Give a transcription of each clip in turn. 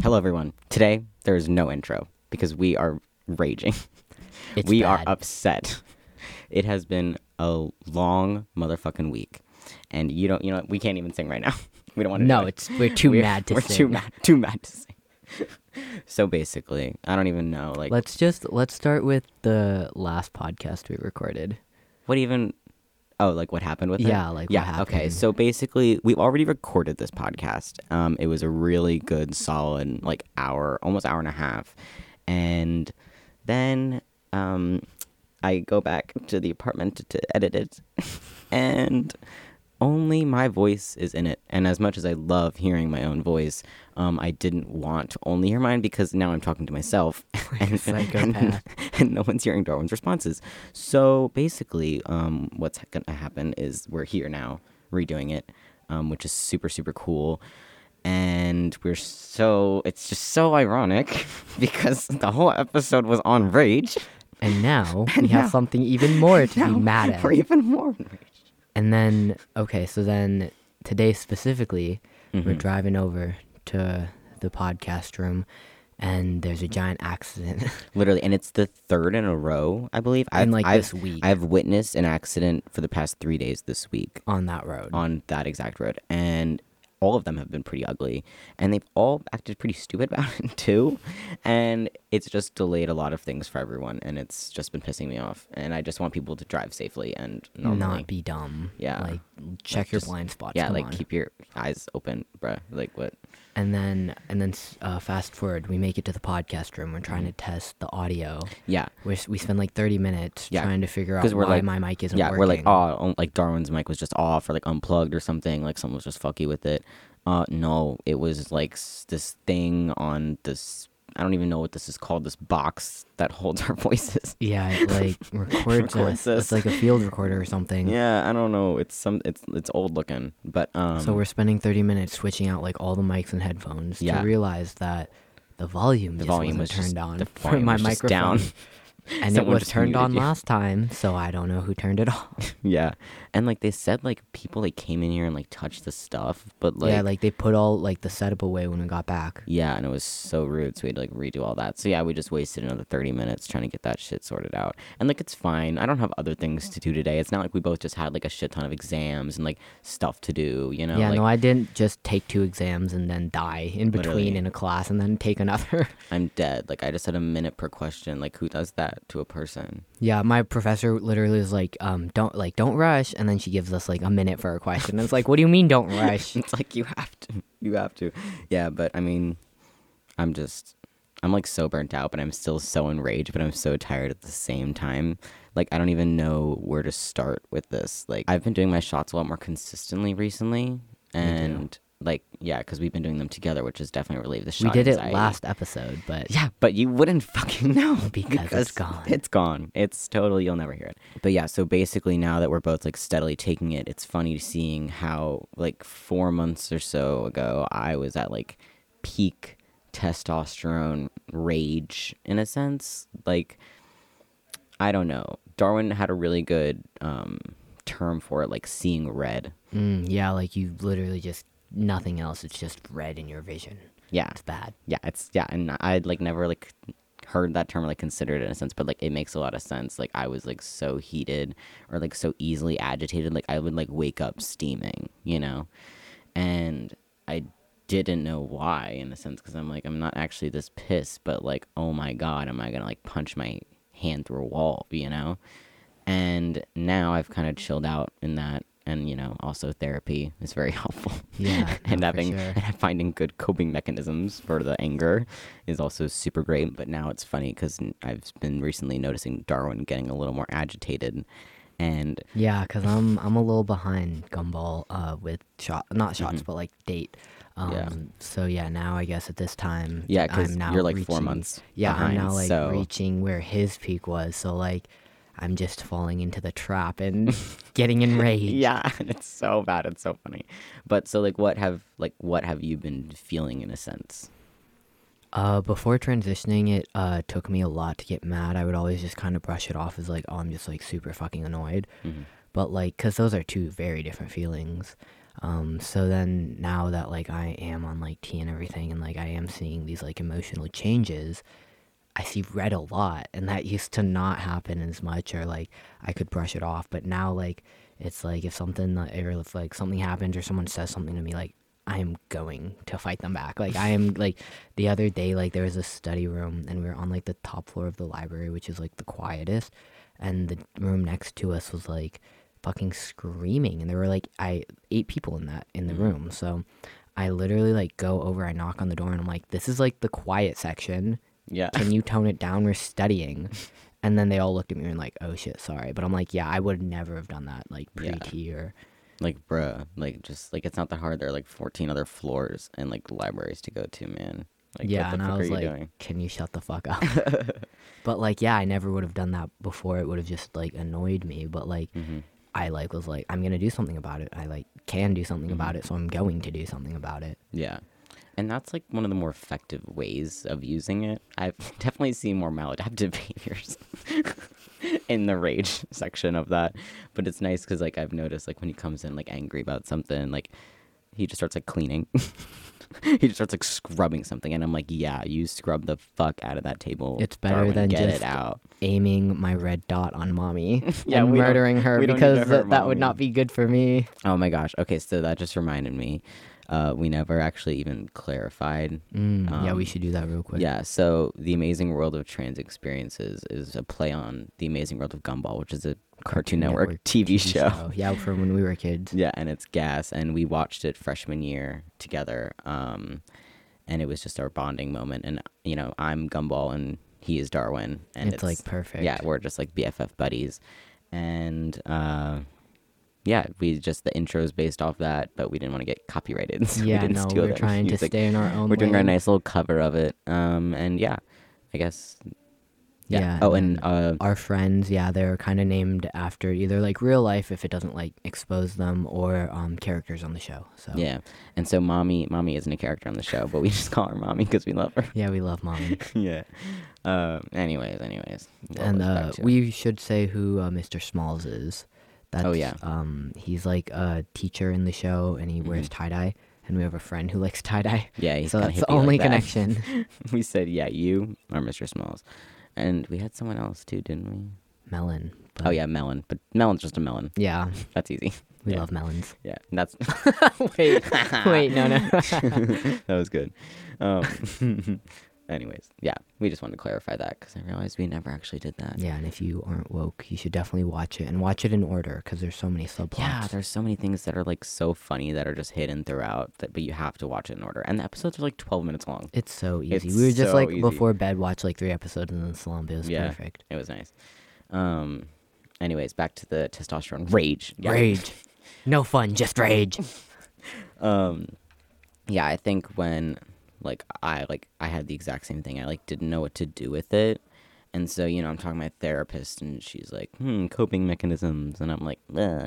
Hello, everyone. Today, there is no intro because we are raging. It's we are upset. It has been a long motherfucking week. And you don't, you know, we can't even sing right now. We don't want to. No, it's we're too we're, mad to sing. We're too mad, too mad to sing. so basically, I don't even know. Like, Let's just let's start with the last podcast we recorded. what even? Oh, like what happened with it? Yeah, like what yeah. Okay, so basically, we've already recorded this podcast. Um, it was a really good, solid, like hour, almost hour and a half, and then um, I go back to the apartment to edit it, and only my voice is in it. And as much as I love hearing my own voice, um, I didn't want to only hear mine because now I'm talking to myself, and, and, and no one's hearing Darwin's responses. So basically, um, what's going to happen is we're here now redoing it, um, which is super super cool. And we're so it's just so ironic because the whole episode was on rage. And now we And have something even more to Now be mad at. We're even more enraged. And then okay, so then today specifically, Mm-hmm. we're driving over to the podcast room and there's a giant accident. Literally, and it's the third in a row, I believe. In, I've, like, I've, this week. I've witnessed an accident for the past three days this week on that road. on that exact road, and all of them have been pretty ugly, and they've all acted pretty stupid about it too, and it's just delayed a lot of things for everyone, and it's just been pissing me off, and I just want people to drive safely and normally. not be dumb. Yeah. Like check your just- blind spots. yeah, come like on. keep your eyes open, bruh. Like what? And then and then uh, fast forward, we make it to the podcast room. We're trying to test the audio. Yeah, We we spend like thirty minutes Yeah. trying to figure out we're why like- my mic isn't yeah, working. we're like, oh, um, like Darwin's mic was just off or like unplugged or something. Like someone was just fucky with it. Uh, no, it was like s- this thing on this. I don't even know what this is called. This box that holds our voices. yeah, it like records, Records us. us. It's like a field recorder or something. Yeah, I don't know. It's some. It's it's old looking, but um. So we're spending thirty minutes switching out like all the mics and headphones Yeah. to realize that the volume the just volume was just- turned on the for my was just microphone. down. and it was turned on you. last time, so I don't know who turned it off. yeah, and like they said, like people like came in here and like touched the stuff, but like yeah, like they put all like the setup away when we got back. Yeah, and it was so rude, so we had to like redo all that. So yeah, we just wasted another thirty minutes trying to get that shit sorted out. And like it's fine. I don't have other things to do today. It's not like we both just had like a shit ton of exams and like stuff to do, you know? yeah, like, no, I didn't just take two exams and then die in between in a class and then take another. I'm dead. Like I just had a minute per question. Like who does that to a person? yeah, my professor literally was like, um, don't like don't rush, and then she gives us like a minute for a question. It's like, what do you mean don't rush? it's like you have to. You have to. Yeah, but I mean I'm just I'm like so burnt out, but I'm still so enraged, but I'm so tired at the same time. Like I don't even know where to start with this. Like I've been doing my shots a lot more consistently recently, and like yeah, because we've been doing them together, which is definitely relieved the we did it last episode, but Yeah, but you wouldn't fucking know Because it's gone. It's gone. It's totally you'll never hear it. But yeah, so basically now that we're both like steadily taking it, it's funny seeing how like 4 months or so ago I was at like peak testosterone rage in a sense. Like I don't know. Darwin had a really good um term for it like seeing red. mm, yeah, like you literally just nothing else. It's just red in your vision. Yeah. It's bad. yeah it's yeah and i'd like never like heard that term or like considered it in a sense but like it makes a lot of sense like i was like so heated or like so easily agitated like i would like wake up steaming you know and i didn't know why in a sense because i'm like i'm not actually this pissed but like oh my god am i gonna like punch my hand through a wall you know and now i've kind of chilled out in that and you know also therapy is very helpful Yeah, and no, having sure. and finding good coping mechanisms for the anger is also super great but now it's funny because i've been recently noticing darwin getting a little more agitated and Yeah, cause I'm I'm a little behind Gumball uh with shot not shots but like date. Um, Mm-hmm. Yeah. So yeah, now I guess at this time. Yeah, 'cause I'm now you're, like, four months Yeah, I'm now like so- reaching where his peak was. So like, I'm just falling into the trap and getting enraged. yeah it's so bad it's so funny but so like what have like what have you been feeling in a sense Uh, before transitioning, it uh took me a lot to get mad. I would always just kind of brush it off as like, oh, I'm just like super fucking annoyed. Mhm. But like, cause those are two very different feelings. Um, so then now that like I am on like T and everything, and like I am seeing these like emotional changes, I see red a lot, and that used to not happen as much, or like I could brush it off. But now like it's like if something or if like something happens or someone says something to me, like I am going to fight them back. Like I am like the other day, like there was a study room, and we were on like the top floor of the library, which is like the quietest, and the room next to us was like fucking screaming and there were like I eight people in that in the mm-hmm. room. So I literally like go over, I knock on the door and I'm like, This is like the quiet section. Yeah. Can you tone it down? We're studying. And then they all looked at me and like, Oh shit, sorry. But I'm like, Yeah, I would never have done that like pre. T or like bruh like just like it's not that hard there are like 14 other floors and like libraries to go to man like Yeah, and I was like, doing Can you shut the fuck up? but like, yeah, I never would have done that before. It would have just like annoyed me. But like hmm I like was like, I'm gonna do something about it. I like can do something Mm-hmm. about it, so I'm going to do something about it. yeah and that's like one of the more effective ways of using it i've definitely seen more maladaptive behaviors in the rage section of that but it's nice because like i've noticed like when he comes in like angry about something like he just starts like cleaning he just starts like scrubbing something and i'm like yeah you scrub the fuck out of that table It's better Darwin, than get just it out aiming my red dot on mommy Yeah, and murdering her we don't need to because th- that would not be good for me. Oh my gosh. Okay, so that just reminded me. Uh, we never actually even clarified. Mm, yeah, we Um, should do that real quick. Yeah, so The Amazing World of Trans Experiences is a play on The Amazing World of Gumball, which is a Cartoon, Network, TV, show. Yeah, from when we were kids. Yeah, and it's gas, and we watched it freshman year together. Um, and it was just our bonding moment. And you know, I'm Gumball, and he is Darwin, and It's, like, perfect. Yeah, we're just like BFF buddies, and uh, yeah, we just the intros based off that, but we didn't want to get copyrighted. So we yeah, didn't no, steal we're trying to stay in our own. We're doing our nice little cover of it. Um, and yeah, I guess. Yeah. Yeah, oh, and and uh, Our friends, yeah, they're kind of named after either like real life if it doesn't like expose them, or um characters on the show. So yeah, and so mommy, mommy isn't a character on the show, but we just call her mommy because we love her. yeah, we love mommy. yeah. Um. Anyways, anyways. and uh, we should say who uh, Mr. Smalls is. That's, Oh, yeah. Um, he's like a teacher in the show, and he wears tie dye. And we have a friend who likes tie dye. Mm-hmm. Yeah, he's so that's the like only that. connection. we said, yeah, you are Mr. Smalls, and we had someone else too, didn't we? Melon. But Oh yeah, melon. But melon's just a melon. Yeah, That's easy. we Yeah. love melons. Yeah, that's wait, wait, no, no. that was good. Um, anyways, yeah, we just wanted to clarify that because I realized we never actually did that. yeah, and if you aren't woke, you should definitely watch it and watch it in order because there's so many subplots. Yeah, there's so many things that are like so funny that are just hidden throughout that, but you have to watch it in order. And the episodes are like 12 minutes long. It's so easy. It's we were just so like easy. before bed, watch like three episodes and then slump. It was Yeah. perfect. It was nice. Um, anyways, back to the testosterone rage. Yeah. Rage. No fun, just rage. Um, yeah, I think when like I like I had the exact same thing. I like didn't know what to do with it. And so, you know, I'm talking to my therapist and she's like, hmm, coping mechanisms. And I'm like,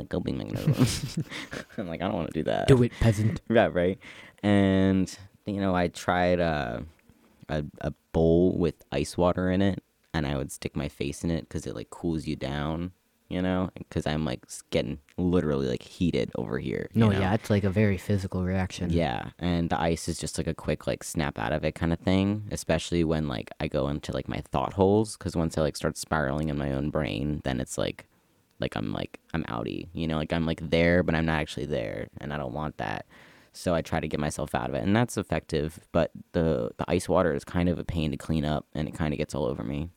coping mechanisms. I'm like, I don't want to do that. Do it, peasant. Yeah, right. And, you know, I tried uh, a, a bowl with ice water in it and I would stick my face in it because it like cools you down, you know, because I'm like getting literally like heated over here. you No, know? yeah, it's like a very physical reaction. Yeah, and the ice is just like a quick like snap out of it kind of thing, especially when like I go into like my thought holes because once I like start spiraling in my own brain, then it's like like I'm like I'm outie, you know, like I'm like there but I'm not actually there and I don't want that. So I try to get myself out of it and that's effective, but the the ice water is kind of a pain to clean up and it kind of gets all over me.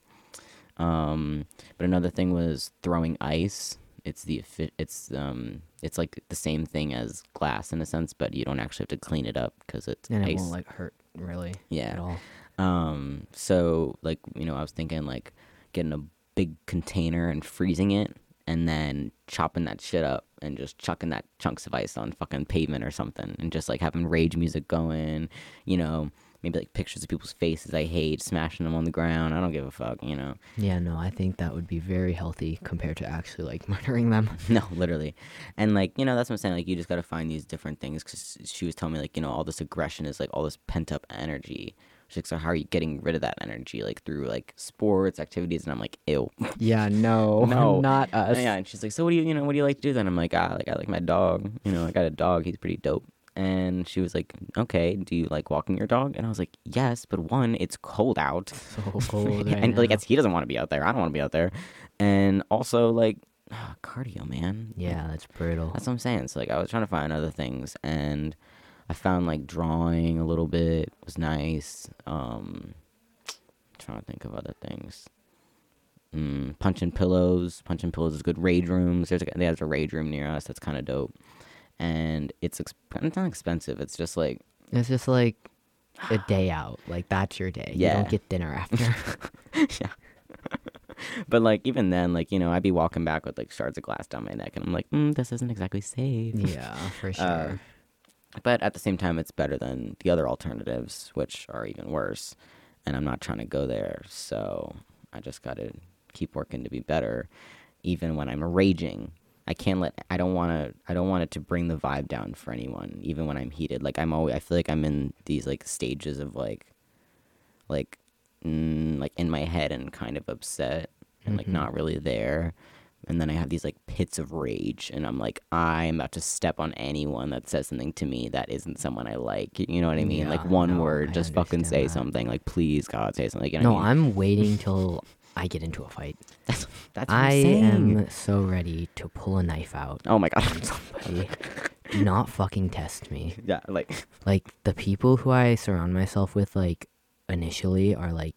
Um, but another thing was throwing ice. It's the it's um it's like the same thing as glass in a sense, but you don't actually have to clean it up because it's And it won't like hurt really Yeah. at all. Um, so like you know, I was thinking like getting a big container and freezing it, and then chopping that shit up and just chucking that chunks of ice on fucking pavement or something, and just like having rage music going, you know, maybe like pictures of people's faces I hate, smashing them on the ground. I don't give a fuck, you know. Yeah, no, I think that would be very healthy compared to actually like murdering them. No, literally. And like, you know, that's what I'm saying. Like, you just got to find these different things because she was telling me, like, you know, all this aggression is like all this pent up energy She's like, so how are you getting rid of that energy? Like through like sports, activities, and I'm like, ew. Yeah, no, No. not us. yeah, and she's like, so what do you, you know, what do you like to do then? I'm like, ah, like I like my dog. You know, I got a dog. He's pretty dope. And she was like, okay, do you like walking your dog? And I was like, yes, but one, it's cold out. So cold right and like he doesn't want to be out there. I don't want to be out there. And also like cardio, man. Yeah, that's brutal. That's what I'm saying. So like I was trying to find other things and I found like drawing a little bit was nice. Um trying to think of other things. Mm, punching pillows. Punching pillows is good. Rage rooms. There's a, there's a rage room near us. That's kind of dope. And it's ex- it's not expensive. It's just like It's just like a day out. Like that's your day. You don't get dinner after. yeah. but like even then, like you know, I'd be walking back with like shards of glass down my neck, and I'm like, mm, this isn't exactly safe. yeah, for sure. Uh, but at the same time, it's better than the other alternatives, which are even worse. And I'm not trying to go there, so I just got to keep working to be better, even when I'm raging. I can't let. I don't want to. I don't want it to bring the vibe down for anyone, even when I'm heated. Like I'm always. I feel like I'm in these like stages of like, like, mm, like in my head and kind of upset and like Mhm. not really there and then I have these like pits of rage, and I'm like, I'm about to step on anyone that says something to me that isn't someone I like. You know what I mean? like one no, word, I just fucking say that. something. Like, please, God, say something. You know no, I mean? I'm waiting till I get into a fight. That's what I am so ready to pull a knife out. Oh my God. Do not fucking test me. yeah, like Like the people who I surround myself with, like initially, are like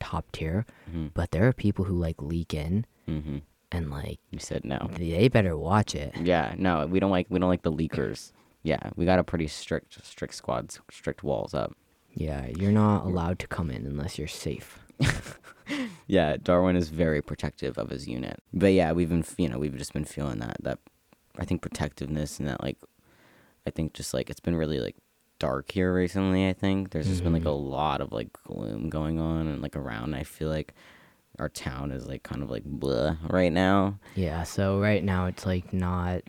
top tier, Mhm. but there are people who like leak in hmm and like you said no. they better watch it. Yeah, no, we don't like we don't like the leakers. Yeah, we got a pretty strict strict squads, strict walls up. Yeah, you're not allowed to come in unless you're safe. Yeah, Darwin is very protective of his unit. But yeah, we've been, you know, we've just been feeling that that I think protectiveness and that like I think just like it's been really like dark here recently, I think. There's just been like a mm-hmm. lot of like gloom going on and like around. I feel like our town is like kind of like blah right now. Yeah, so right now it's like not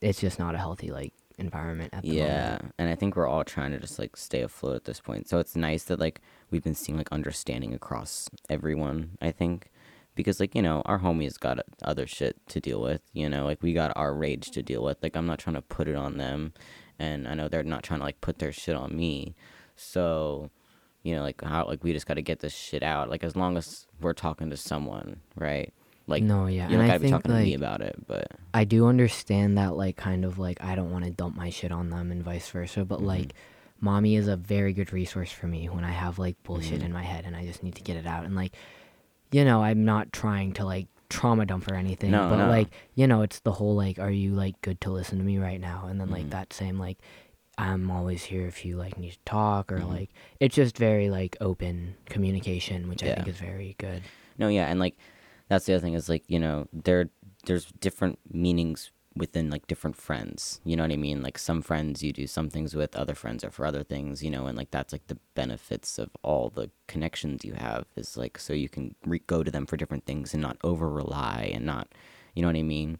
it's just not a healthy like environment at the Yeah, moment. and I think we're all trying to just like stay afloat at this point. So it's nice that like we've been seeing like understanding across everyone. I think because like you know our homies got other shit to deal with. You know, like we got our rage to deal with. Like I'm not trying to put it on them, and I know they're not trying to like put their shit on me. So you know, like how like we just got to get this shit out. Like as long as we're talking to someone, right? Like No, yeah, you and don't I gotta be think, talking to me like- about it, but I do understand that like kind of like I don't want to dump my shit on them and vice versa, but Mm-hmm. like mommy is a very good resource for me when I have like bullshit Mhm. in my head and I just need to get it out and like you know, I'm not trying to like trauma dump or anything, No, but no. like, you know, it's the whole like are you like good to listen to me right now? And then like Mhm. that same like I'm always here if you like need to talk or Mhm. like it's just very like open communication, which I think is very good. No, yeah, and like that's the other thing is like you know there there's different meanings within like different friends. You know what I mean? Like some friends you do some things with, other friends are for other things. You know, and like that's like the benefits of all the connections you have is like so you can re- go to them for different things and not over rely and not, you know what I mean?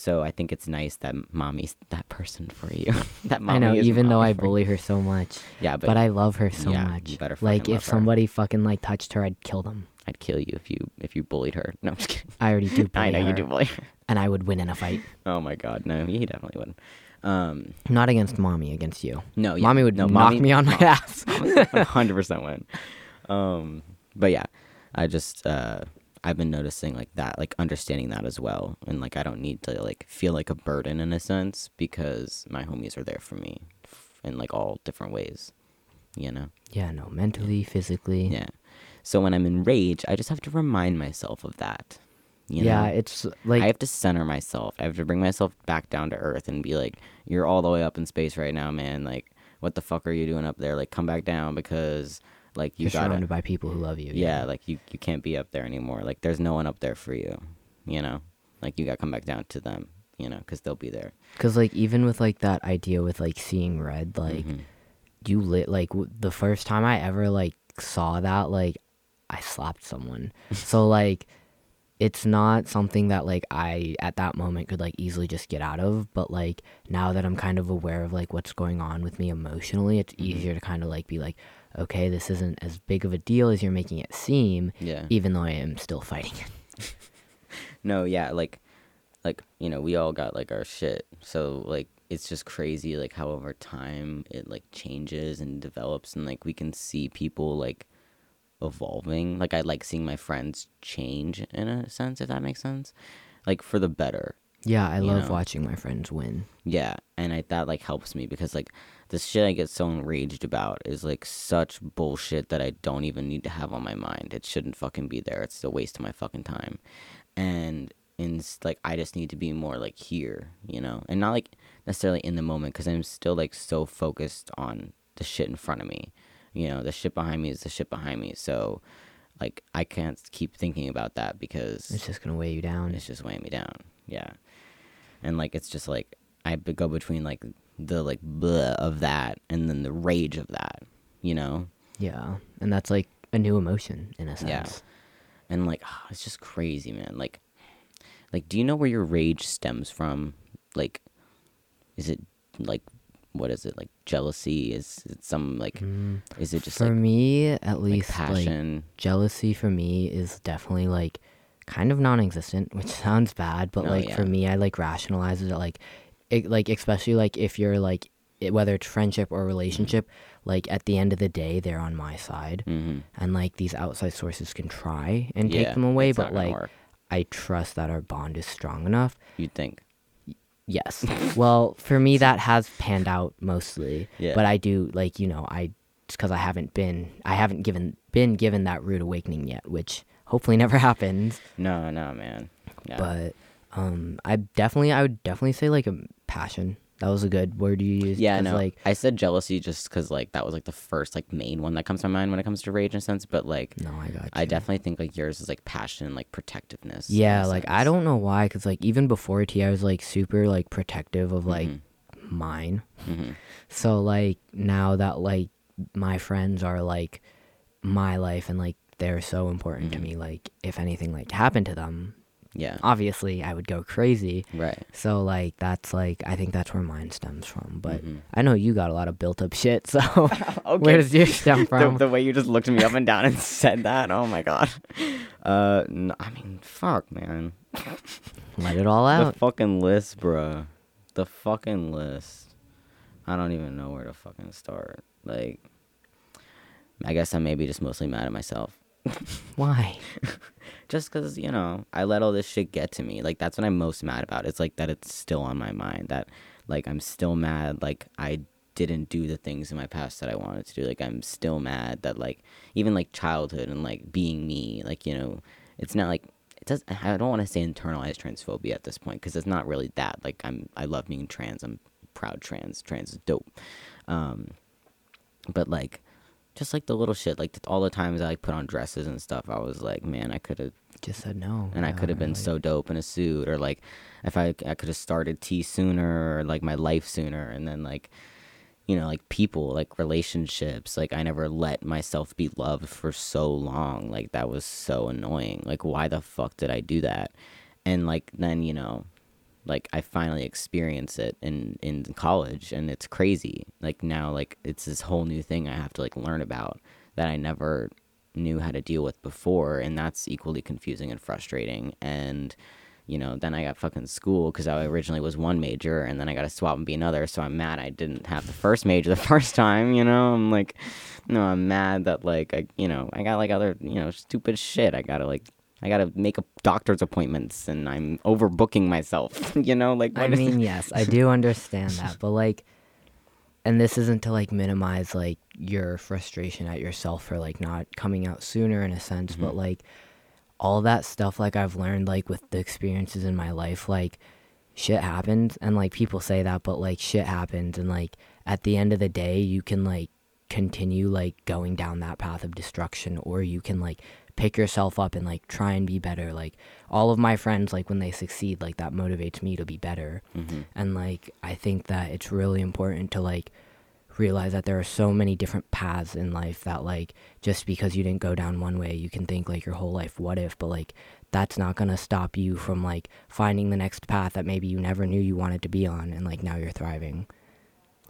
So I think it's nice that mommy's that person for you. that mommy I know, even though I bully her so much. Yeah, but, But, I love her so yeah, much. you better like if her. somebody fucking like touched her, I'd kill them. I'd kill you if you if you bullied her. No, I'm just kidding. I already do. I know you do bully her. and I would win in a fight. Oh my god, no, he definitely wouldn't. Um, Not against mommy, against you. no, yeah, mommy would no, knock mommy- me on my ass. hundred percent win. Um, but yeah, I just uh, I've been noticing like that, like understanding that as well, and like I don't need to like feel like a burden in a sense because my homies are there for me in like all different ways, you know. yeah, no, mentally, physically. Yeah. So when I'm in rage, I just have to remind myself of that. You yeah, know? it's like I have to center myself. I have to bring myself back down to earth and be like, "You're all the way up in space right now, man. Like, what the fuck are you doing up there? Like, come back down because, like, you you're gotta, surrounded by people who love you. yeah, like you you can't be up there anymore. Like, there's no one up there for you. You know, like you gotta come back down to them. You know, because they'll be there. Because like even with like that idea with like seeing red, like Mhm. you lit like w- the first time I ever like saw that, like I slapped someone. so like it's not something that like I at that moment could like easily just get out of, but like now that I'm kind of aware of like what's going on with me emotionally, it's Mm-hmm. easier to kind of like be like, okay, this isn't as big of a deal as you're making it seem, Yeah. even though I am still fighting it. No, yeah, like like, you know, we all got like our shit. So like it's just crazy like how over time it like changes and develops and like we can see people like evolving. Like I like seeing my friends change in a sense if that makes sense. Like for the better. Yeah, I love know. watching my friends win. Yeah, and I that like helps me because like the shit I get so enraged about is like such bullshit that I don't even need to have on my mind. It shouldn't fucking be there. It's a waste of my fucking time. And in like I just need to be more like here, you know, and not like necessarily in the moment because I'm still like so focused on the shit in front of me. You know, the shit behind me is the shit behind me. So like I can't keep thinking about that because It's just gonna weigh you down. it's just weighing me down. Yeah. And like it's just like I go between like the like bleh of that and then the rage of that, you know? Yeah, and that's like a new emotion in a sense. Yeah. And like ah, it's just crazy, man. Like like do you know where your rage stems from? Like is it like what is it? Like jealousy? Is it some like is it just Mm. for like, me, at least, like passion? jealousy for me is definitely like kind of non-existent which sounds bad but No, like for me i like rationalize it like it, like especially like if you're like it, whether it's friendship or relationship like at the end of the day they're on my side mm-hmm. and like these outside sources can try and Yeah, take them away but like work. i trust that our bond is strong enough You'd think. yes well for me that has panned out mostly Yeah. but i do like you know i because i haven't been i haven't given been given that rude awakening yet which hopefully never happens No, no, man. Yeah. but um i definitely i would definitely say like a passion that was a good word you used Yeah, no. like I said jealousy just because like that was like the first like main one that comes to my mind when it comes to rage and sense. But like, no i got you. I definitely think like yours is like passion, like protectiveness. yeah like i don't know why because like even before t i was like super like protective of like Mm-hmm. mine Mhm. So like now that like my friends are like my life and like they're so important Mm-hmm. to me like if anything like happened to them Yeah. obviously I would go crazy. Right. So like that's like I think that's where mine stems from. But Mhm. I know you got a lot of built up shit. So where does yours stem from? the way you just looked me up and down and said that, oh my god. Uh, n- I mean, fuck, man. Let it all out. The fucking list, bruh. The fucking list. I don't even know where to fucking start. Like, I guess I'm maybe just mostly mad at myself. Why? just because you know i let all this shit get to me. Like that's what i'm most mad about. It's like that it's still on my mind that like i'm still mad like i didn't do the things in my past that i wanted to do. Like i'm still mad that like even like childhood and like being me like you know it's not like it does i don't want to say internalized transphobia at this point because it's not really that. Like i'm i love being trans. I'm proud trans. Trans is dope. Um but like just like the little shit like all the times i like put on dresses and stuff i was like man i could have Just said no. and I could have been so dope in a suit, or like if I I could have started T sooner, or like my life sooner, and then like you know like people like relationships like I never let myself be loved for so long. Like that was so annoying. Like why the fuck did I do that? And like then you know like I finally experience it in in college and it's crazy. Like now like it's this whole new thing I have to like learn about that I never knew how to deal with before and that's equally confusing and frustrating. And you know then i got fucking school because i originally was one major and then i got to swap and be another so i'm mad i didn't have the first major the first time you know? I'm like no i'm mad that like i you know i got like other you know stupid shit. I gotta like i gotta make a doctor's appointments and i'm overbooking myself you know like I mean, yes, I do understand that, but like, and this isn't to like minimize like your frustration at yourself for like not coming out sooner in a sense, but mm-hmm. like all that stuff like I've learned like with the experiences in my life, like shit happens, and like people say that, but like shit happens, and like at the end of the day, you can like continue like going down that path of destruction, or you can like pick yourself up and like try and be better like all of my friends like when they succeed like that motivates me to be better Mhm. and like i think that it's really important to like realize that there are so many different paths in life that like just because you didn't go down one way, you can think like your whole life what if, but like that's not going to stop you from like finding the next path that maybe you never knew you wanted to be on and like now you're thriving.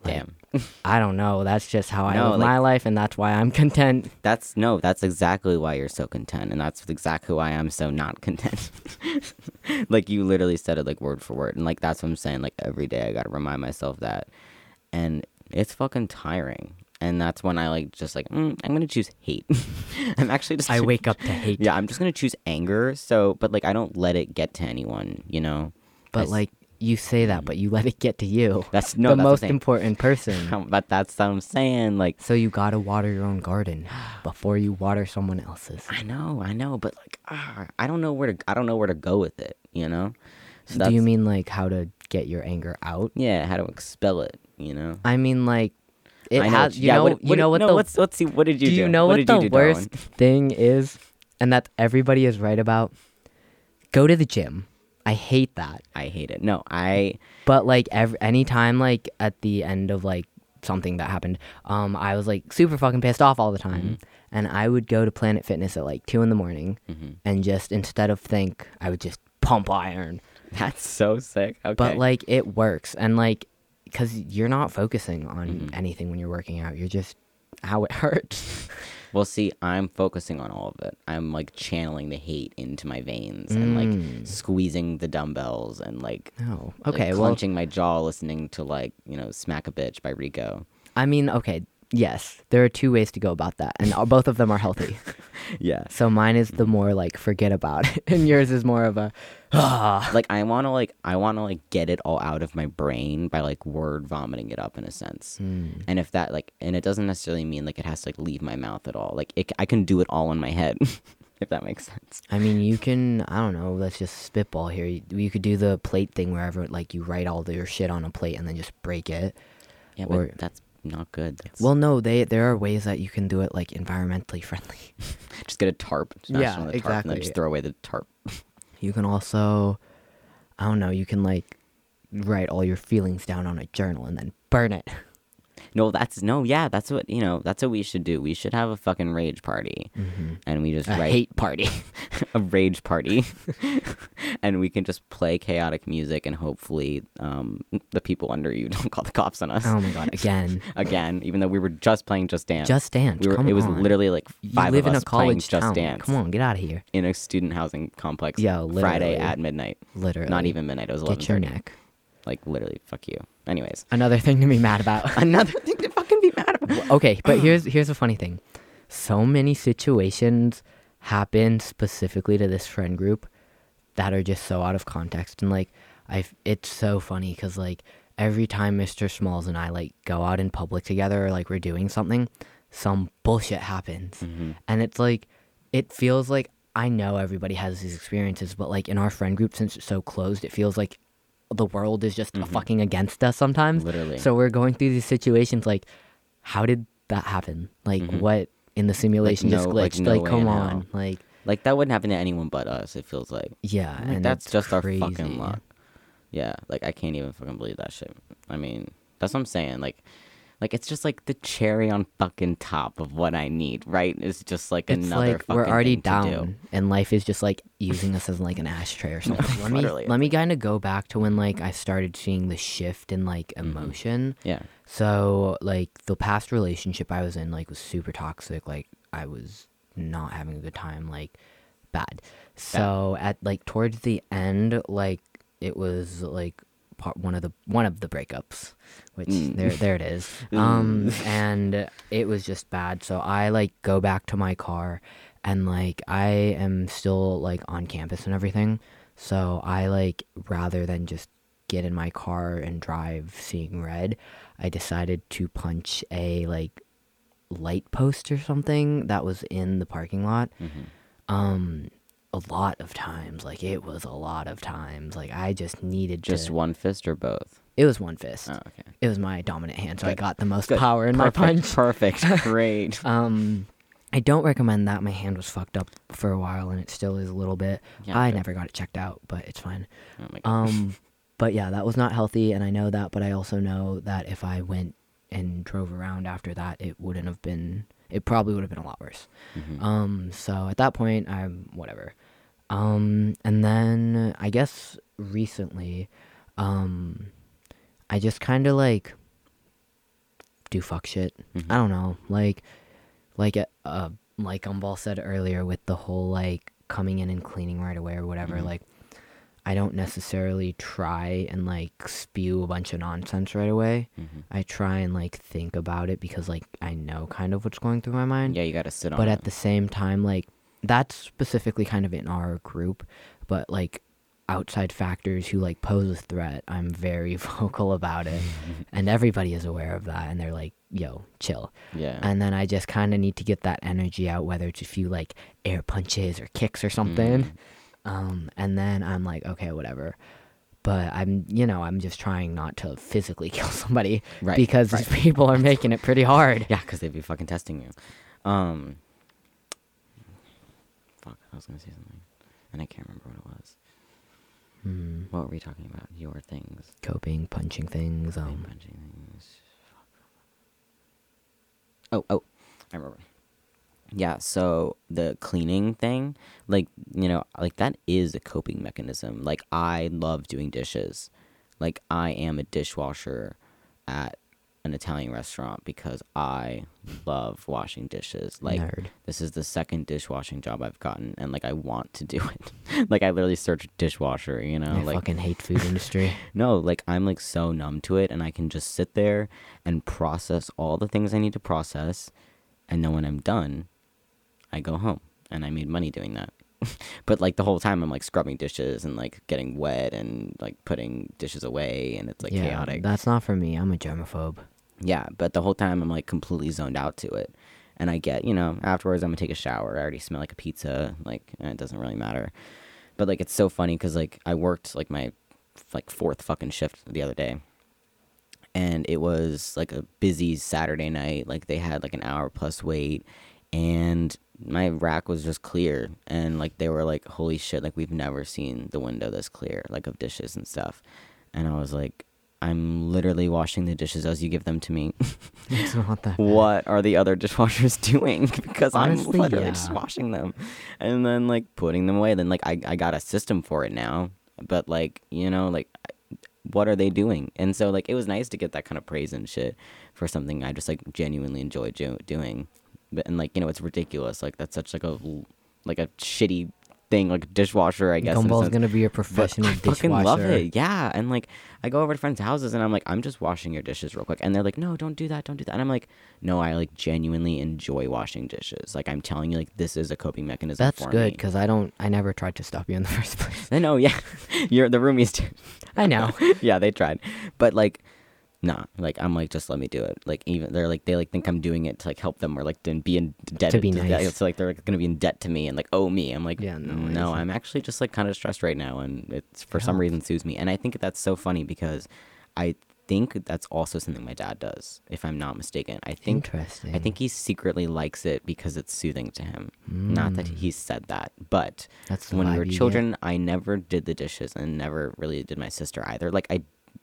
Like, Damn. I don't know. That's just how I No, live like- my life and that's why I'm content. That's no, that's exactly why you're so content, and that's exactly why I'm so not content. like you literally said it like word for word, and like that's what I'm saying. Like every day, I gotta remind myself that, and it's fucking tiring. And that's when I like just like mm, I'm gonna choose hate. I'm actually just I wake up to hate. yeah, I'm just gonna choose anger. So, but like I don't let it get to anyone. You know, But s- like you say that, but you let it get to you. that's no the that's most important person. But that's what I'm saying. Like So you gotta water your own garden before you water someone else's. I know, I know, but like ah, I don't know where to I don't know where to go with it. You know. So Do you mean like how to get your anger out? Yeah, how to expel it, you know? I mean like it I know. has. You yeah, know. what, you know what no, the. let's let's see what did you do do? you know what, did the do, worst Darwin? thing is, and that everybody is right about? Go to the gym. I hate that. I hate it. No, I But like every anytime like at the end of like something that happened, um, I was like super fucking pissed off all the time, Mm-hmm. and I would go to Planet Fitness at like two in the morning, Mhm. and just instead of think, I would just pump iron. that's so sick. Okay. But like it works, and like because you're not focusing on Mhm. anything when you're working out, you're just how it hurts. Well, see, I'm focusing on all of it. I'm like channeling the hate into my veins and like Mm. squeezing the dumbbells and like Oh, like, okay. well, clenching my jaw listening to like, you know, Smack a Bitch by Rico. I mean, okay, yes, there are two ways to go about that, and both of them are healthy. Yeah. So mine is the more like forget about it, and yours is more of a ah. like I want to like I want to like get it all out of my brain by like word vomiting it up in a sense. Hmm. And if that like and it doesn't necessarily mean like it has to like leave my mouth at all. Like it, I can do it all in my head if that makes sense. I mean, you can. I don't know. Let's just spitball here. You, you could do the plate thing wherever, like, you write all your shit on a plate and then just break it. Yeah, Or- but that's not good. That's, Well, no, they there are ways that you can do it like environmentally friendly. just get a tarp. Yeah, tarp, And then exactly. just throw away the tarp. You can also, I don't know. You can like write all your feelings down on a journal and then burn it. No, that's no, yeah, that's what you know. That's what we should do. We should have a fucking rage party, and we just A write hate party. a rage party, and we can just play chaotic music, and hopefully, um, the people under you don't call the cops on us oh my god! Again, again. Even though we were just playing Just Dance, Just Dance. we were. it was on. literally like five You live of in us a college Just town. Dance Come on, get out of here. in a student housing complex. Yeah, Friday at midnight. Literally. Not even midnight. It was eleven Get your neck. Like literally, fuck you. Anyways, Another thing to be mad about. another thing to fucking be mad about. okay, but here's here's a funny thing. So many situations happen specifically to this friend group that are just so out of context and like I it's so funny cuz like every time Mr. Smalls and I like go out in public together or like we're doing something, some bullshit happens. Mm-hmm. And it's like it feels like I know everybody has these experiences, but like in our friend group since it's so closed, it feels like the world is just mm-hmm. fucking against us sometimes. Literally. So we're going through these situations like how did that happen? Like mm-hmm. what in the simulation just no- like, glitched? no Like, come on. Like Like that wouldn't happen to anyone but us. It feels like. yeah, Like, and that's just our fucking luck. Yeah, like I can't even fucking believe that shit. I mean, that's what I'm saying. Like, like it's just like the cherry on fucking top of what I need. Right? It's just like It's another like fucking we're already thing to do. down, and life is just like using us as like an ashtray or something. let me let me kind of go back to when like I started seeing the shift in like Mm-hmm. emotion. Yeah. So like the past relationship I was in like was super toxic. Like I was not having a good time. Like bad. So at like towards the end, like it was like part one of the one of the breakups, which Mm. there there it is. Um, and it was just bad. So I like go back to my car, and like I am still like on campus and everything. So I like rather than just get in my car and drive seeing red, I decided to punch a like light post or something that was in the parking lot. Mm-hmm. Um a lot of times, like it was a lot of times. Like I just needed Just to one fist or both? it was one fist. Oh, okay. It was my dominant hand, so I got the most Good. power in my Perfect, punch. Perfect. Great. Um, I don't recommend that. My hand was fucked up for a while, and it still is a little bit. Yeah, I good. never got it checked out, but it's fine. Oh my god. Um, but yeah, that was not healthy, and I know that. But I also know that if I went and drove around after that, it wouldn't have been. It probably would have been a lot worse. Mhm. Um, so at that point, I'm whatever. Um, and then I guess recently, um, I just kind of like do fuck shit. Mhm. I don't know, like, like uh, uh, like Gumball said earlier with the whole like coming in and cleaning right away or whatever. Mhm. Like, I don't necessarily try and like spew a bunch of nonsense right away. Mhm. I try and like think about it because like I know kind of what's going through my mind Yeah, you gotta sit on it. but it. at the same time like that's specifically kind of in our group but like outside factors who like pose a threat i'm very vocal about it and everybody is aware of that and they're like yo chill yeah. and then i just kind of need to get that energy out whether it's a few like air punches or kicks or something Mm. Um and then i'm like okay whatever but i'm you know i'm just trying not to physically kill somebody Right, because right. these people are making it pretty hard Yeah, because they'd be fucking testing you. Um. Fuck, I was gonna say something, and I can't remember what it was. Hmm. What were we talking about? Your things. coping punching things Big um punching things. Fuck. Oh, oh, I remember. Yeah, so the cleaning thing, like, you know, like that is a coping mechanism. Like, I love doing dishes. Like, I am a dishwasher at an Italian restaurant because I love washing dishes. Like, nerd this is the second dishwashing job I've gotten, and like, I want to do it. like, I literally search dishwasher, you know? I like, fucking hate food industry. no, like I'm like so numb to it and I can just sit there and process all the things I need to process and then when I'm done, I go home and I made money doing that. but like the whole time I'm like scrubbing dishes and like getting wet and like putting dishes away and it's like yeah, chaotic. that's not for me. I'm a germaphobe. Yeah, but the whole time I'm like completely zoned out to it. And I get, you know, afterwards I'm gonna take a shower. I already smell like a pizza. Like it doesn't really matter. But like it's so funny because like I worked like my like fourth fucking shift the other day, and it was like a busy Saturday night. Like they had like an hour plus wait, and my rack was just clear. And like they were like, holy shit! Like we've never seen the window this clear, like of dishes and stuff. And I was like, I'm literally washing the dishes as you give them to me. It's not that. bad. what are the other dishwashers doing? because Honestly, I'm literally just washing them and then like putting them away. Then like I, I got a system for it now, but like you know like what are they doing? And so like it was nice to get that kind of praise and shit for something I just like genuinely enjoy jo- doing. And like you know it's ridiculous. Like that's such like a like a shitty thing like dishwasher I guess. a Gumball's gonna be But professional I dishwasher. fucking love it. Yeah, and like I go over to friends' houses and I'm like, I'm just washing your dishes real quick, and they're like, No, don't do that, don't do that. And I'm like, No, I like genuinely enjoy washing dishes. Like I'm telling you, like this is a coping mechanism. That's good because I don't. I never tried to stop you in the first place. I know, yeah, you're the roomies too. I know. yeah, they tried, but like, nah, like I'm like, just let me do it. Like even they're like they like think I'm doing it to like help them or like to be in debt To be nice. So like they're like, gonna be in debt to me and like owe me. I'm like, Yeah, no, no. I'm actually just like kind of stressed right now, and it's for some reason soothes me. And I think that's so funny because I think that's also something my dad does, if I'm not mistaken. I think Interesting. I think he secretly likes it because it's soothing to him. Not that Mm. he said that, but That's when we were children, I never did the dishes and never really did my sister either. Like I,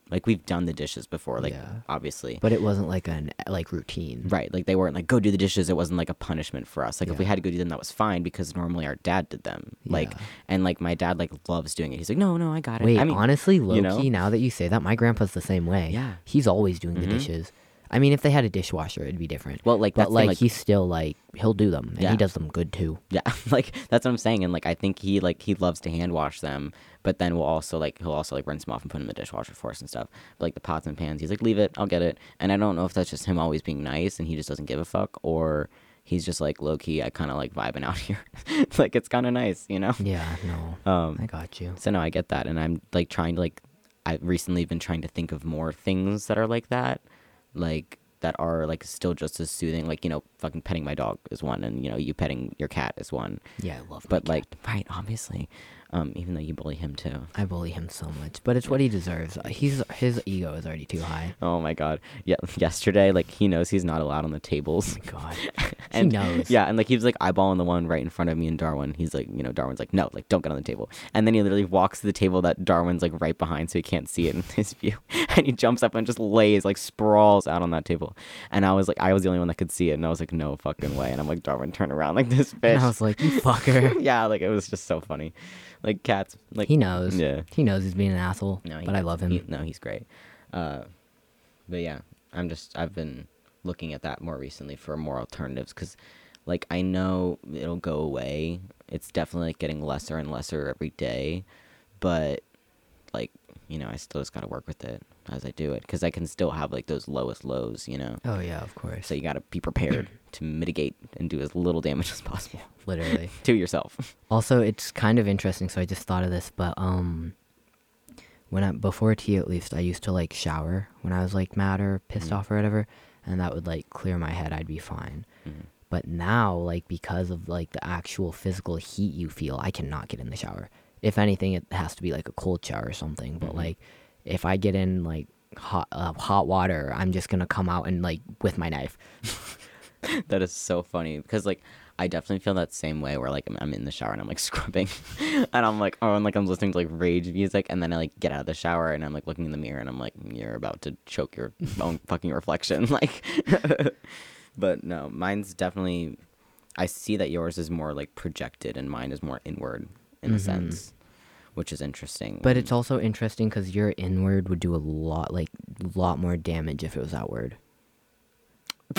like we've done the dishes before, like Yeah. obviously, But it wasn't like an like routine. right? Like they weren't like go do the dishes. It wasn't like a punishment for us. Like if we Yeah. had to go do them, that was fine because normally our dad did them. Like Yeah. and like my dad like loves doing it. He's like, no, no, I got it. Wait, I mean, honestly, low you know? key. Now that you say that, my grandpa's the same way. Yeah. He's always doing the Mhm. dishes. I mean, if they had a dishwasher, it'd be different. well, like but like, like he's still like he'll do them, and Yeah. he does them good too. Yeah, like that's what I'm saying, and like I think he like he loves to hand wash them, but then we'll also like he'll also like rinse them off and put them in the dishwasher for us and stuff. But like the pots and pans, he's like leave it, I'll get it, and I don't know if that's just him always being nice and he just doesn't give a fuck, or he's just like low key, I kind of like vibing out here, like it's kind of nice, you know. Yeah, no, Um, I got you. so no, I get that, and I'm like trying to like I've recently been trying to think of more things that are like that, like that are like still just as soothing. Like you know, fucking petting my dog is one, and you know, you petting your cat is one. Yeah, I love. But cat. like, right, obviously, um, even though you bully him too. I bully him so much, but it's what he deserves. He's his ego is already too high. Oh my god, yeah. Yesterday, like he knows he's not allowed on the tables, Oh God, and knows. Yeah, and like he was like eyeballing the one right in front of me and Darwin. He's like, you know, Darwin's like, no, like don't get on the table. And then he literally walks to the table that Darwin's like right behind, so he can't see it in his view. And he jumps up and just lays like sprawls out on that table. And I was like, I was the only one that could see it, and I was like, no fucking way. And I'm like, Darwin, turn around like this bitch. And I was like, you fucker. yeah, like it was just so funny. Like cats, like he knows. Yeah. He knows he's being an asshole. No, he but I love him. he- no, he's great. Uh, but yeah, I'm just I've been looking at that more recently for more alternatives because, like, I know it'll go away. It's definitely like, getting lesser and lesser every day, but like you know, I still just gotta work with it as I do it because I can still have like those lowest lows, you know. oh yeah, of course. So you gotta be prepared to mitigate and do as little damage as possible Literally. to yourself. Also, it's kind of interesting. So I just thought of this, but um, when I before T at least, I used to like shower when I was like mad or pissed Mhm. off or whatever, and that would like clear my head. I'd be fine. Mhm. But now, like because of like the actual physical heat you feel, I cannot get in the shower. If anything, it has to be like a cold shower or something. But Mhm. like, if I get in like hot uh, hot water, I'm just gonna come out and like with my knife. that is so funny because like I definitely feel that same way where like I'm, I'm in the shower and I'm like scrubbing and I'm like oh and like I'm listening to like rage music and then I like get out of the shower and I'm like looking in the mirror and I'm like you're about to choke your own fucking reflection like but no mine's definitely I see that yours is more like projected and mine is more inward in a Mhm. sense which is interesting But it's also interesting because your inward would do a lot like a lot more damage if it was outward.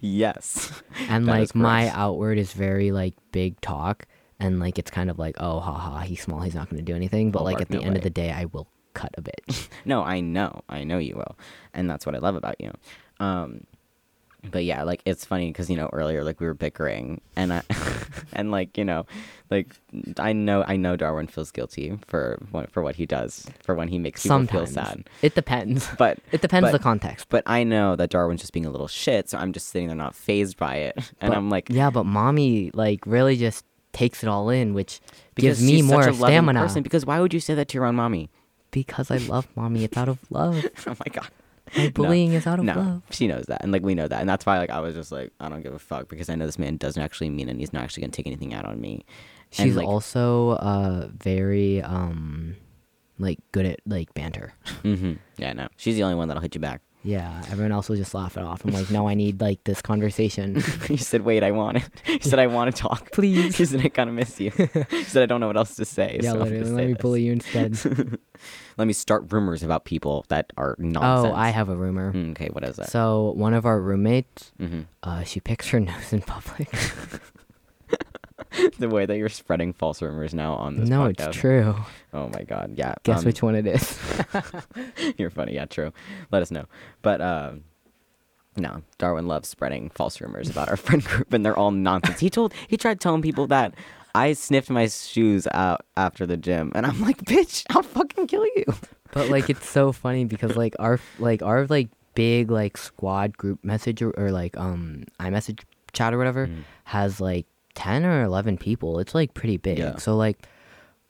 yes And That like my outward is very like big talk and like it's kind of like oh haha he's small he's not going to do anything but Oh, like at the no end way. of the day I will cut a bitch. No, I know. I know you will. And that's what I love about you. Um but yeah, like it's funny cuz you know earlier like we were bickering and I and like, you know, like I know I know Darwin feels guilty for what for what he does, for when he makes people Sometimes feel sad. It depends. But It depends but, the context. But I know that Darwin's just being a little shit, so I'm just sitting there not phased by it. And But- I'm like yeah, but mommy like really just takes it all in, which because gives me she's more such a loving stamina. person because why would you say that to your own mommy? Because I love mommy, it's out of love. oh my god. My bullying is out of no, love. she knows that, and like we know that, and that's why like I was just like I don't give a fuck because I know this man doesn't actually mean it. and He's not actually gonna take anything out on me. And, She's like, also uh very um like good at like banter. mm-hmm. Yeah, no, she's the only one that'll hit you back. Yeah, everyone else will just laugh it off. I'm like, no, I need like this conversation. he said, "Wait, I want it." He said, "I want to talk." Please. He said, "I kind of miss you." he said, "I don't know what else to say." yeah, so literally. Let say me this. bully you instead. Let me start rumors about people that are nonsense. oh, I have a rumor. Mm, Okay, what is that? So one of our roommates, hmm uh, she picks her nose in public. the way that you're spreading false rumors now on this no, podcast. it's true. Oh my god, yeah. Guess um, which one it is. You're funny, yeah, true. Let us know. But um no, Darwin loves spreading false rumors about our friend group, and they're all nonsense. He told, he tried telling people that I sniffed my shoes out after the gym, and I'm like, bitch, I'll fucking kill you. but like, it's so funny because like our like our like big like squad group message or, or like um iMessage chat or whatever Mm. has like ten or eleven people. It's like pretty big. Yeah. So like.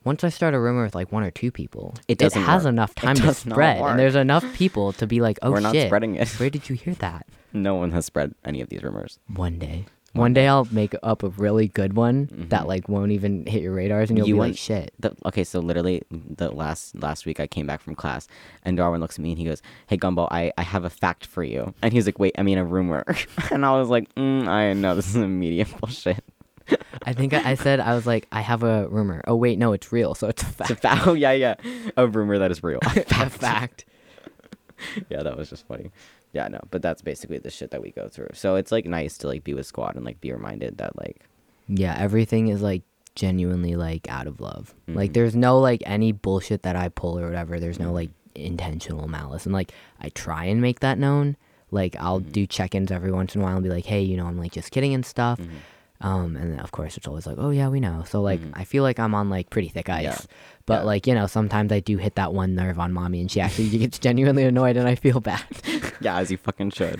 Once I start a rumor with like one or two people, It doesn't has work. enough It time to spread, and there's enough people to be like, "Oh We're not shit, spreading it. where did you hear that?" No one has spread any of these rumors. One day. One One day I'll make up a really good one that Mhm. like won't even hit your radars and you'll You be want- like shit. The, okay, so literally the last last week I came back from class and Darwin looks at me and he goes, "Hey Gumball, I, I have a fact for you." And he's like, "Wait, I mean a rumor." and I was like, mm, "I know this is immediate bullshit." I think I, I said I was like I have a rumor. Oh wait, no, it's real. So it's a It's fact. a fact. Oh yeah, yeah, a rumor that is real. a fact. yeah, that was just funny. Yeah, no, but that's basically the shit that we go through. So it's like nice to like be with squad and like be reminded that like Yeah, everything is like genuinely like out of love. Like Mhm. there's no like any bullshit that I pull or whatever. There's no like intentional malice. And like I try and make that known. Like I'll Mhm. do check-ins every once in a while and be like, "Hey, you know, I'm like just kidding and stuff." mhm. Um, and of course it's always like, oh yeah, we know. So like Mhm. I feel like I'm on like pretty thick ice. Yeah. But Yeah. like you know, sometimes I do hit that one nerve on mommy, and she actually gets genuinely annoyed, and I feel bad. yeah, as you fucking should.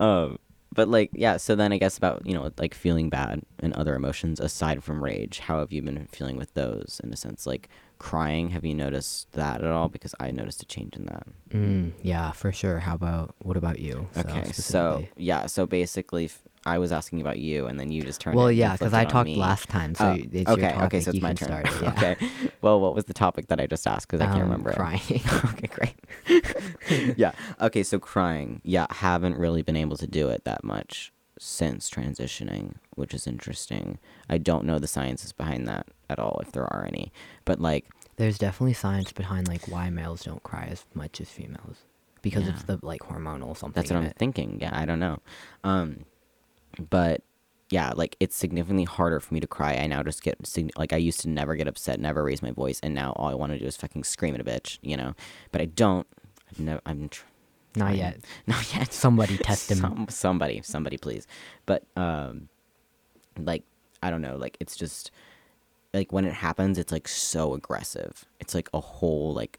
Um, but like, yeah. So then I guess about you know like feeling bad and other emotions aside from rage. How have you been feeling with those in a sense? Like crying. Have you noticed that at all? Because I noticed a change in that. mm, yeah, for sure. How about what about you? Okay, so yeah, so basically, I was asking about you, and then you just turned. Well, yeah, because I talked me. last time, so Oh, it's your okay, topic. okay, so it's you my turn. start it. Yeah. okay. Well, what was the topic that I just asked? Because I can't Um, remember it. Crying. okay, great. yeah. Okay, so crying. Yeah, haven't really been able to do it that much since transitioning, which is interesting. I don't know the sciences behind that at all, if there are any. But like, There's definitely science behind like why males don't cry as much as females because Yeah. it's the like hormonal something. that's what I'm it. thinking. Yeah, I don't know. Um, but yeah, like it's significantly harder for me to cry. I now just get like I used to never get upset, never raise my voice, and now all I want to do is fucking scream at a bitch, you know. But I don't. I've never. I'm. Tr- Not trying- yet. Not yet. Somebody test him. Some, somebody, somebody, please. But um, like I don't know. Like it's just like when it happens, it's like so aggressive. It's like a whole like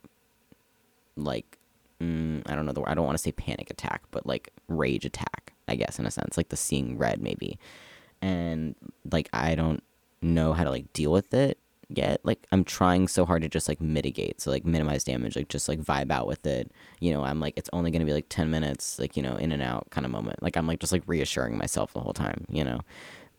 like mm, I don't know the word. I don't want to say panic attack, but like rage attack. I guess in a sense, like the seeing red maybe. And like I don't know how to like deal with it yet. Like I'm trying so hard to just like mitigate, so like minimize damage, like just like vibe out with it. You know, I'm like it's only gonna be like ten minutes, like you know, in and out kind of moment. Like I'm like just like reassuring myself the whole time, you know.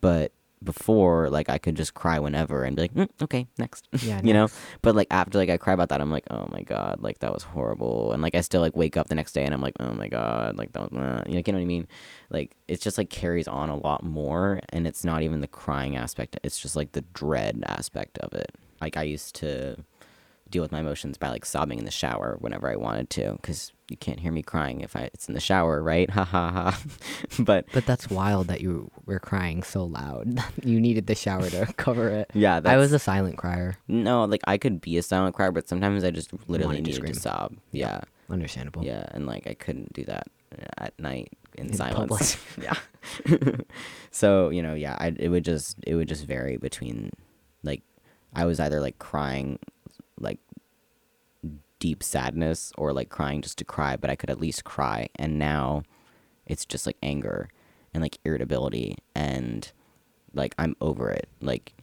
But before, like I could just cry whenever and be like, mm, okay, next. Yeah, you know. But like after like I cry about that, I'm like, oh my god, like that was horrible. And like I still like wake up the next day and I'm like, oh my god, like that was, uh, you know, you know what I mean? Like it's just like carries on a lot more, and it's not even the crying aspect. It's just like the dread aspect of it. Like I used to deal with my emotions by like sobbing in the shower whenever I wanted to, because you can't hear me crying if I it's in the shower, right? Ha ha ha. but But that's wild that you were crying so loud. you needed the shower to cover it. yeah, that's, I was a silent crier. no, like I could be a silent crier, but sometimes I just literally Wanted to needed to, sob. Yeah. Understandable. Yeah, and like I couldn't do that uh, at night in, In silence. yeah. so you know, yeah, I, it would just it would just vary between like I was either like crying like deep sadness or like crying just to cry, but I could at least cry. And now it's just like anger and like irritability and like I'm over it. Like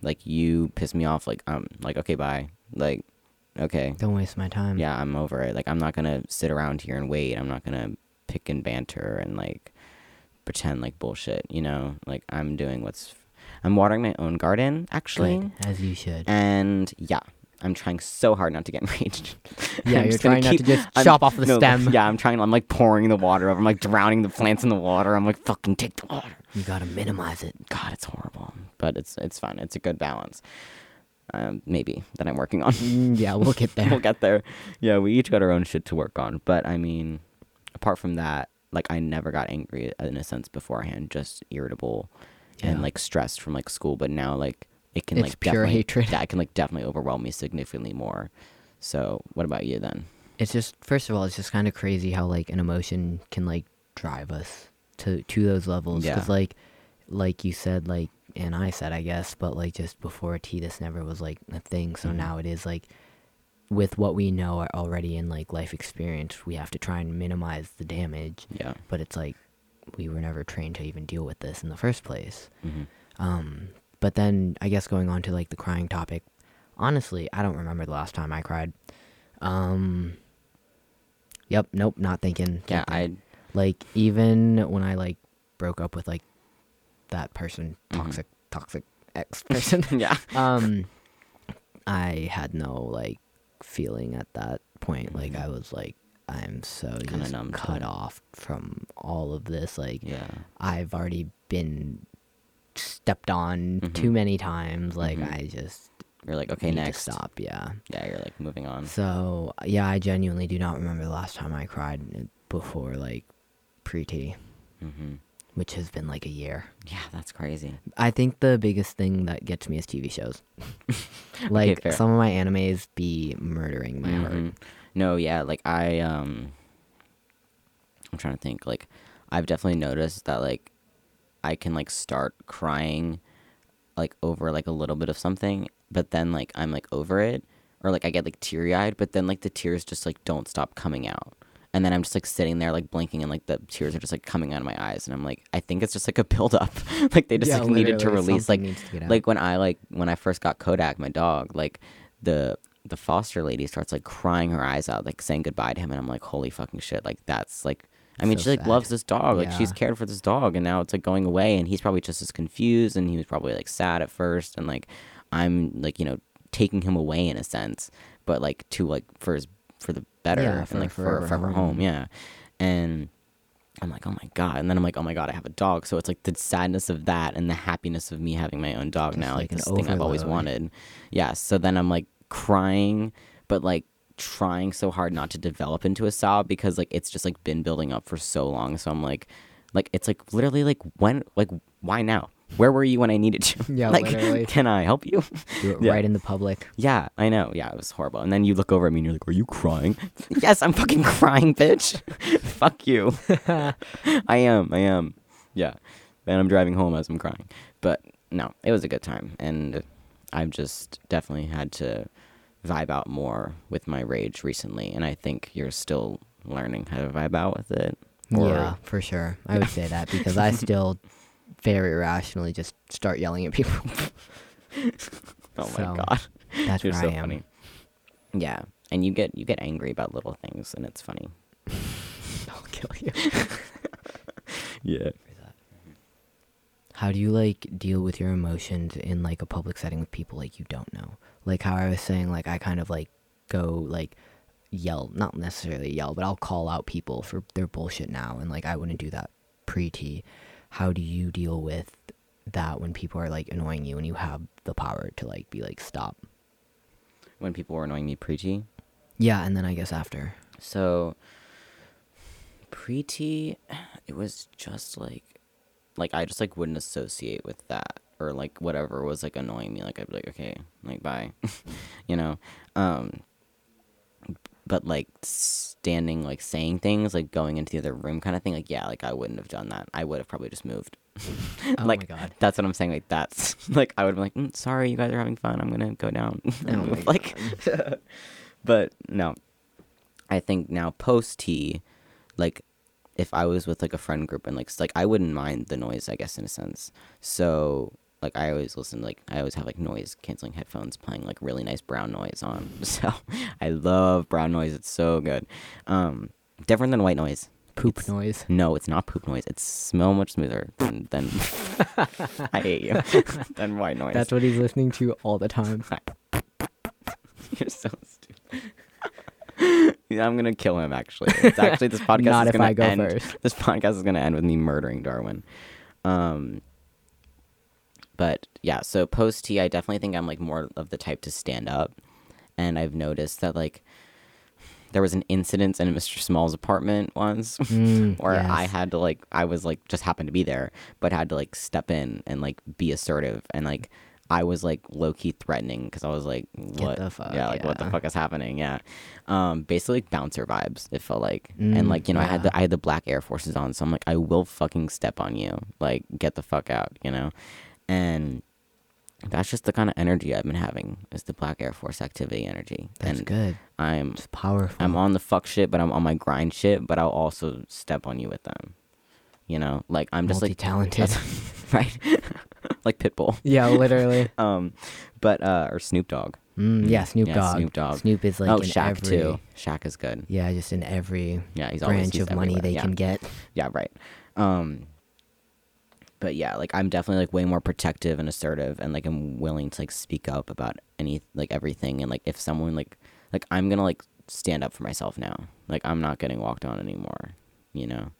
like you piss me off like um like okay bye. Like okay. Don't waste my time. Yeah, I'm over it. Like I'm not gonna sit around here and wait. I'm not gonna pick and banter and like pretend like bullshit. You know, like I'm doing what's. I'm watering my own garden actually, Good, as you should. and yeah, I'm trying so hard not to get enraged. Yeah, you're trying not to keep- just I'm- chop off the no, stem. Yeah, I'm trying. I'm like pouring the water over. I'm like drowning the plants in the water. I'm like fucking take the water. You gotta minimize it. God, it's horrible, but it's it's fun. It's a good balance. Um, maybe that I'm working on. Mm, yeah, we'll get there. we'll get there. Yeah, we each got our own shit to work on. But I mean, apart from that, like I never got angry in a sense beforehand, just irritable and like stressed from like school. But now like it can It's like pure definitely, hatred. Yeah, it can like definitely overwhelm me significantly more. So what about you then? it's just first of all, it's just kind of crazy how like an emotion can like drive us to to those levels. Yeah. Because like like you said, like and I said, I guess, but like just before T, this never was like a thing. So Mhm. now it is like with what we know already in like life experience, we have to try and minimize the damage. Yeah. But it's like we were never trained to even deal with this in the first place. hmm Um, but then I guess going on to like the crying topic, honestly, I don't remember the last time I cried. Um, yep, nope, not thinking. Yeah. I like even when I like broke up with like that person, toxic, toxic ex person. yeah. um, I had no like feeling at that point. Like Mhm. I was like, I'm so Kinda just cut off from all of this. Like Yeah. I've already been stepped on Mhm. too many times. Like Mhm. I just You're like okay next. stop. Yeah. Yeah, you're like moving on. So yeah, I genuinely do not remember the last time I cried before like pre T, hmm which has been like a year. Yeah, that's crazy. I think the biggest thing that gets me is TV shows. like fair. some of my animes be murdering my heart. Mhm. No, yeah, like I um I'm trying to think like I've definitely noticed that like I can like start crying like over like a little bit of something, but then like I'm like over it or like I get like teary-eyed, but then like the tears just like don't stop coming out. And then I'm just like sitting there like blinking and like the tears are just like coming out of my eyes and I'm like I think it's just like a build up. like they just Yeah, like needed to release like to like when I like when I first got Kodak, my dog, like the the foster lady starts like crying her eyes out, like saying goodbye to him, and I'm like, holy fucking shit, like that's like I mean, So she like sad. loves this dog. Like she's cared for this dog, and now it's like going away, and he's probably just as confused, and he was probably like sad at first, and like I'm like you know taking him away in a sense, but like to like for his for the better Yeah, and for a like for forever forever home. home. yeah. And I'm like, oh my god, and then I'm like, oh my god, I have a dog. So it's like the sadness of that and the happiness of me having my own dog Just now, like, like this thing I've always wanted. Yeah. So then I'm like crying, but like trying so hard not to develop into a sob because like it's just like been building up for so long. So I'm like, like it's like literally like when like why now? Where were you when I needed you? Yeah, like literally. can I help you? Do it Yeah. right in the public. Yeah, I know. Yeah, it was horrible. And then you look over at me and you're like, "Are you crying?" yes, I'm fucking crying, bitch. Fuck you. I am. I am. Yeah. And I'm driving home as I'm crying. But no, it was a good time, and I've just definitely had to vibe out more with my rage recently, and I think you're still learning how to vibe out with it. Or- yeah, for sure. I would say that because I still very irrationally just start yelling at people. Oh So, my god. That's You're where so I am. funny. Yeah, and you get you get angry about little things, and it's funny. I'll kill you. Yeah. How do you like deal with your emotions in like a public setting with people like you don't know? Like how I was saying, like I kind of like go like yell, not necessarily yell, but I'll call out people for their bullshit now, and like I wouldn't do that pre T. How do you deal with that when people are like annoying you and you have the power to like be like stop? When people were annoying me pre T. Yeah, and then I guess after. So pre-T, it was just like like I just like wouldn't associate with that or like whatever was like annoying me. Like I'd be like, okay, like bye, you know. Um, but like standing, like saying things, like going into the other room, kind of thing. Like yeah, like I wouldn't have done that. I would have probably just moved. Oh like my god. that's what I'm saying. Like that's like I would be like, mm, sorry, you guys are having fun. I'm gonna go down and Oh move. Like, but no, I think now post T, like if I was with like a friend group and like like I wouldn't mind the noise, I guess in a sense. So like I always listen like I always have like noise canceling headphones playing like really nice brown noise on. So I love brown noise. It's so good. Um, different than white noise. Poop It's- noise. No, it's not poop noise. It's smell much smoother than than I hate you than white noise. That's what he's listening to all the time. You're so stupid. Yeah, I'm gonna kill him. Actually, it's actually this podcast. Not is if gonna I go end, first. This podcast is gonna end with me murdering Darwin. Um, but yeah, so post T, I definitely think I'm like more of the type to stand up, and I've noticed that like there was an incident in Mr. Small's apartment once Mm, where I had to like I was like just happened to be there, but had to like step in and like be assertive and like I was like low key threatening because I was like, what? the fuck, yeah, like what the fuck is happening? Yeah, um, basically like bouncer vibes. It felt like, and Mm, like you know I had the I had the black Air Forces on, so I'm like I will fucking step on you, like get the fuck out, you know, and. That's just the kind of energy I've been having. Is the Black Air Force activity energy, That's and good. I'm It's powerful. I'm on the fuck shit, but I'm on my grind shit. But I'll also step on you with them. You know, like I'm just like multi-talented. right, like Pitbull. yeah, literally. Um, but uh, or Snoop Dogg. Mm, yeah, Snoop Yeah, Dogg. Snoop Dogg. Snoop is like oh, in Shaq every, too. Shaq is good. Yeah, just in every Yeah, he's always branch he's of money everywhere. they yeah. can get. Yeah, right. Um, but yeah, like I'm definitely like way more protective and assertive, and like I'm willing to like speak up about any like everything, and like if someone like like I'm gonna like stand up for myself now. Like I'm not getting walked on anymore. You know,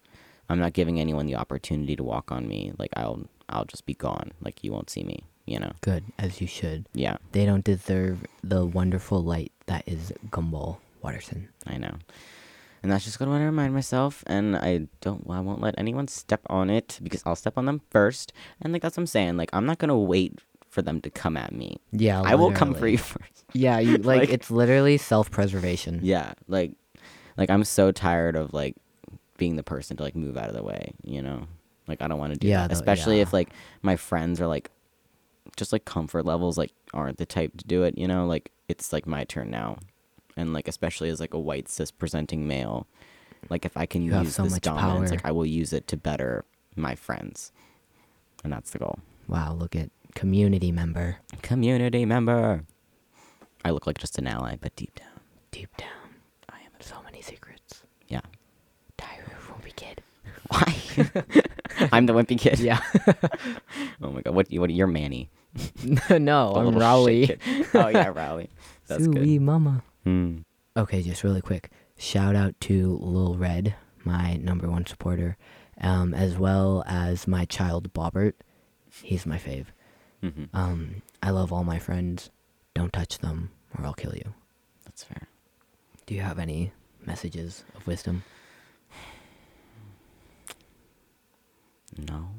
I'm not giving anyone the opportunity to walk on me. Like I'll I'll just be gone. Like you won't see me. You know. Good, as you should. Yeah, They don't deserve the wonderful light that is Gumball Watterson. I know. And that's just what I want to remind myself, and I don't, I won't let anyone step on it because I'll step on them first, and like that's what I'm saying. Like I'm not gonna wait for them to come at me. Yeah, I will come for you first. Yeah, you like, Like- it's literally self-preservation. Yeah, like, like I'm so tired of like being the person to like move out of the way. You know, like I don't want to do Yeah, that, though- especially if like my friends are like, just like comfort levels like aren't the type to do it. You know, like it's like my turn now, and like especially as like a white cis presenting male, like if I can You use so this dominance, power. like I will use it to better my friends, and that's the goal. Wow, look at community member. Community member. I look like just an ally, but deep down, Deep down, I am. so many secrets. Yeah. Diary of a why I'm the wimpy kid. Yeah. Oh my god. What? What? You're Manny. no, I'm Rowley. Oh yeah, Rowley. That's good. Zoo-Wee Mama. Hmm. Okay, just really quick. Shout out to Lil Red, my number one supporter, um, as well as my child Bobert. He's my fave. hmm Um, I love all my friends. Don't touch them, or I'll kill you. That's fair. Do you have any messages of wisdom? No.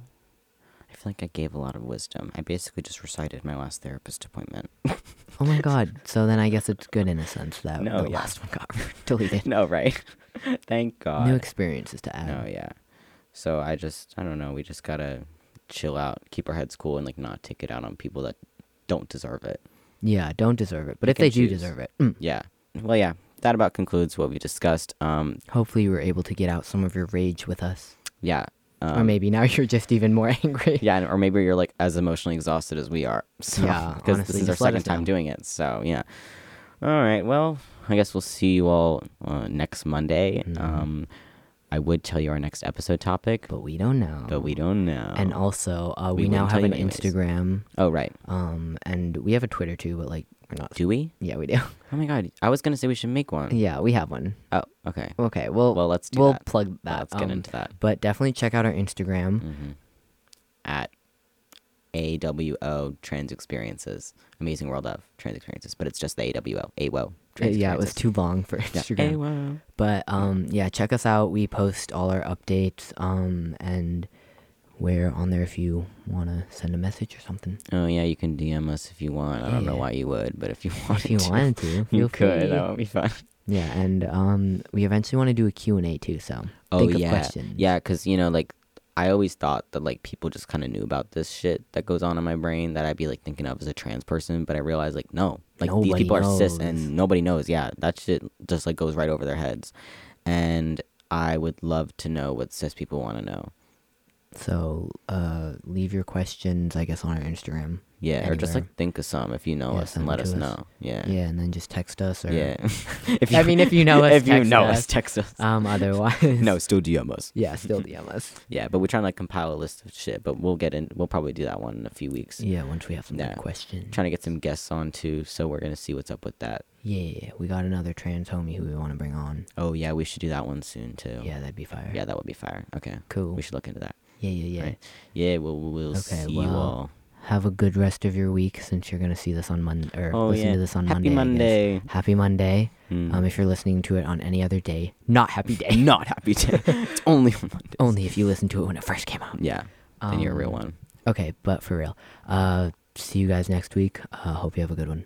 I feel like I gave a lot of wisdom. I basically just recited my last therapist appointment. Oh my god. So then I guess it's good in a sense that No, the yeah. last one got deleted. no, right? Thank God. New experiences to add. No, yeah. So I just, I don't know. We just gotta chill out, keep our heads cool, and like not take it out on people that don't deserve it. Yeah, don't deserve it. But Pick if they do choose. deserve it, mm, Yeah. Well, yeah. That about concludes what we discussed. Um, hopefully you were able to get out some of your rage with us. yeah. Um, or maybe now you're just even more angry. Yeah, or maybe you're like as emotionally exhausted as we are. So, Yeah, because this is our second time doing it. So yeah. All right. Well, I guess we'll see you all uh, next Monday. Mhm. Um, I would tell you our next episode topic, But we don't know. but we don't know. And also, uh, We we, now have an anyways. Instagram, oh right. um, and we have a Twitter too. But like, not. Do we? Yeah, we do. Oh my god! I was gonna say we should make one. yeah, we have one. Oh, okay. Okay, well, Well, let's do we'll that. plug that. Let's get um, into that. But definitely check out our Instagram. hmm At AWO Trans Experiences, Amazing World of Trans Experiences, but it's just the AWO, AWO. Uh, Trans yeah, it was too long for Yeah, Instagram. AWO. But um, yeah, check us out. We post all our updates. Um, and we're on there if you want to send a message or something. Oh yeah, you can DM us if you want. I don't know Yeah. why you would, but if you wanted If you to, wanted to, you could. free. That would be fun. Yeah, and um, we eventually want to do a Q and A too. So Oh think of yeah, questions. yeah. Because you know, like I always thought that like people just kind of knew about this shit that goes on in my brain that I'd be like thinking of as a trans person, but I realized like no, like these Nobody people are cis and nobody knows. Yeah, that shit just like goes right over their heads, and I would love to know what cis people want to know. So uh, leave your questions, I guess, on our Instagram. Yeah, or just like think of some if you know Yeah, us and let us us. know. Yeah. Yeah, and then just text us. Or, Yeah. if I mean, if you know us, if you text know us. us, text us. Um, otherwise, no, still DM us. Yeah, still DM us. Yeah, but we're trying to like compile a list of shit, but we'll get in. We'll probably do that one in a few weeks. Yeah, once we have some Yeah. questions. Trying to get some guests on too, so we're gonna see what's up with that. Yeah, we got another trans homie who we want to bring on. Oh yeah, we should do that one soon too. Yeah, that'd be fire. Yeah, that would be fire. Okay, cool. we should look into that. Yeah, yeah, yeah. Right. Yeah, we'll we'll Okay, see you all. Have a good rest of your week since you're gonna see this on Monday or Oh listen yeah, to this on happy Monday. Monday. Happy Monday. Hmm. Um, if you're listening to it on any other day, not happy day. Not happy day. it's only on Mondays. Only if you listened to it when it first came out. Yeah, then you're a real Um, one. Okay, but for real. Uh, see you guys next week. Uh, hope you have a good one.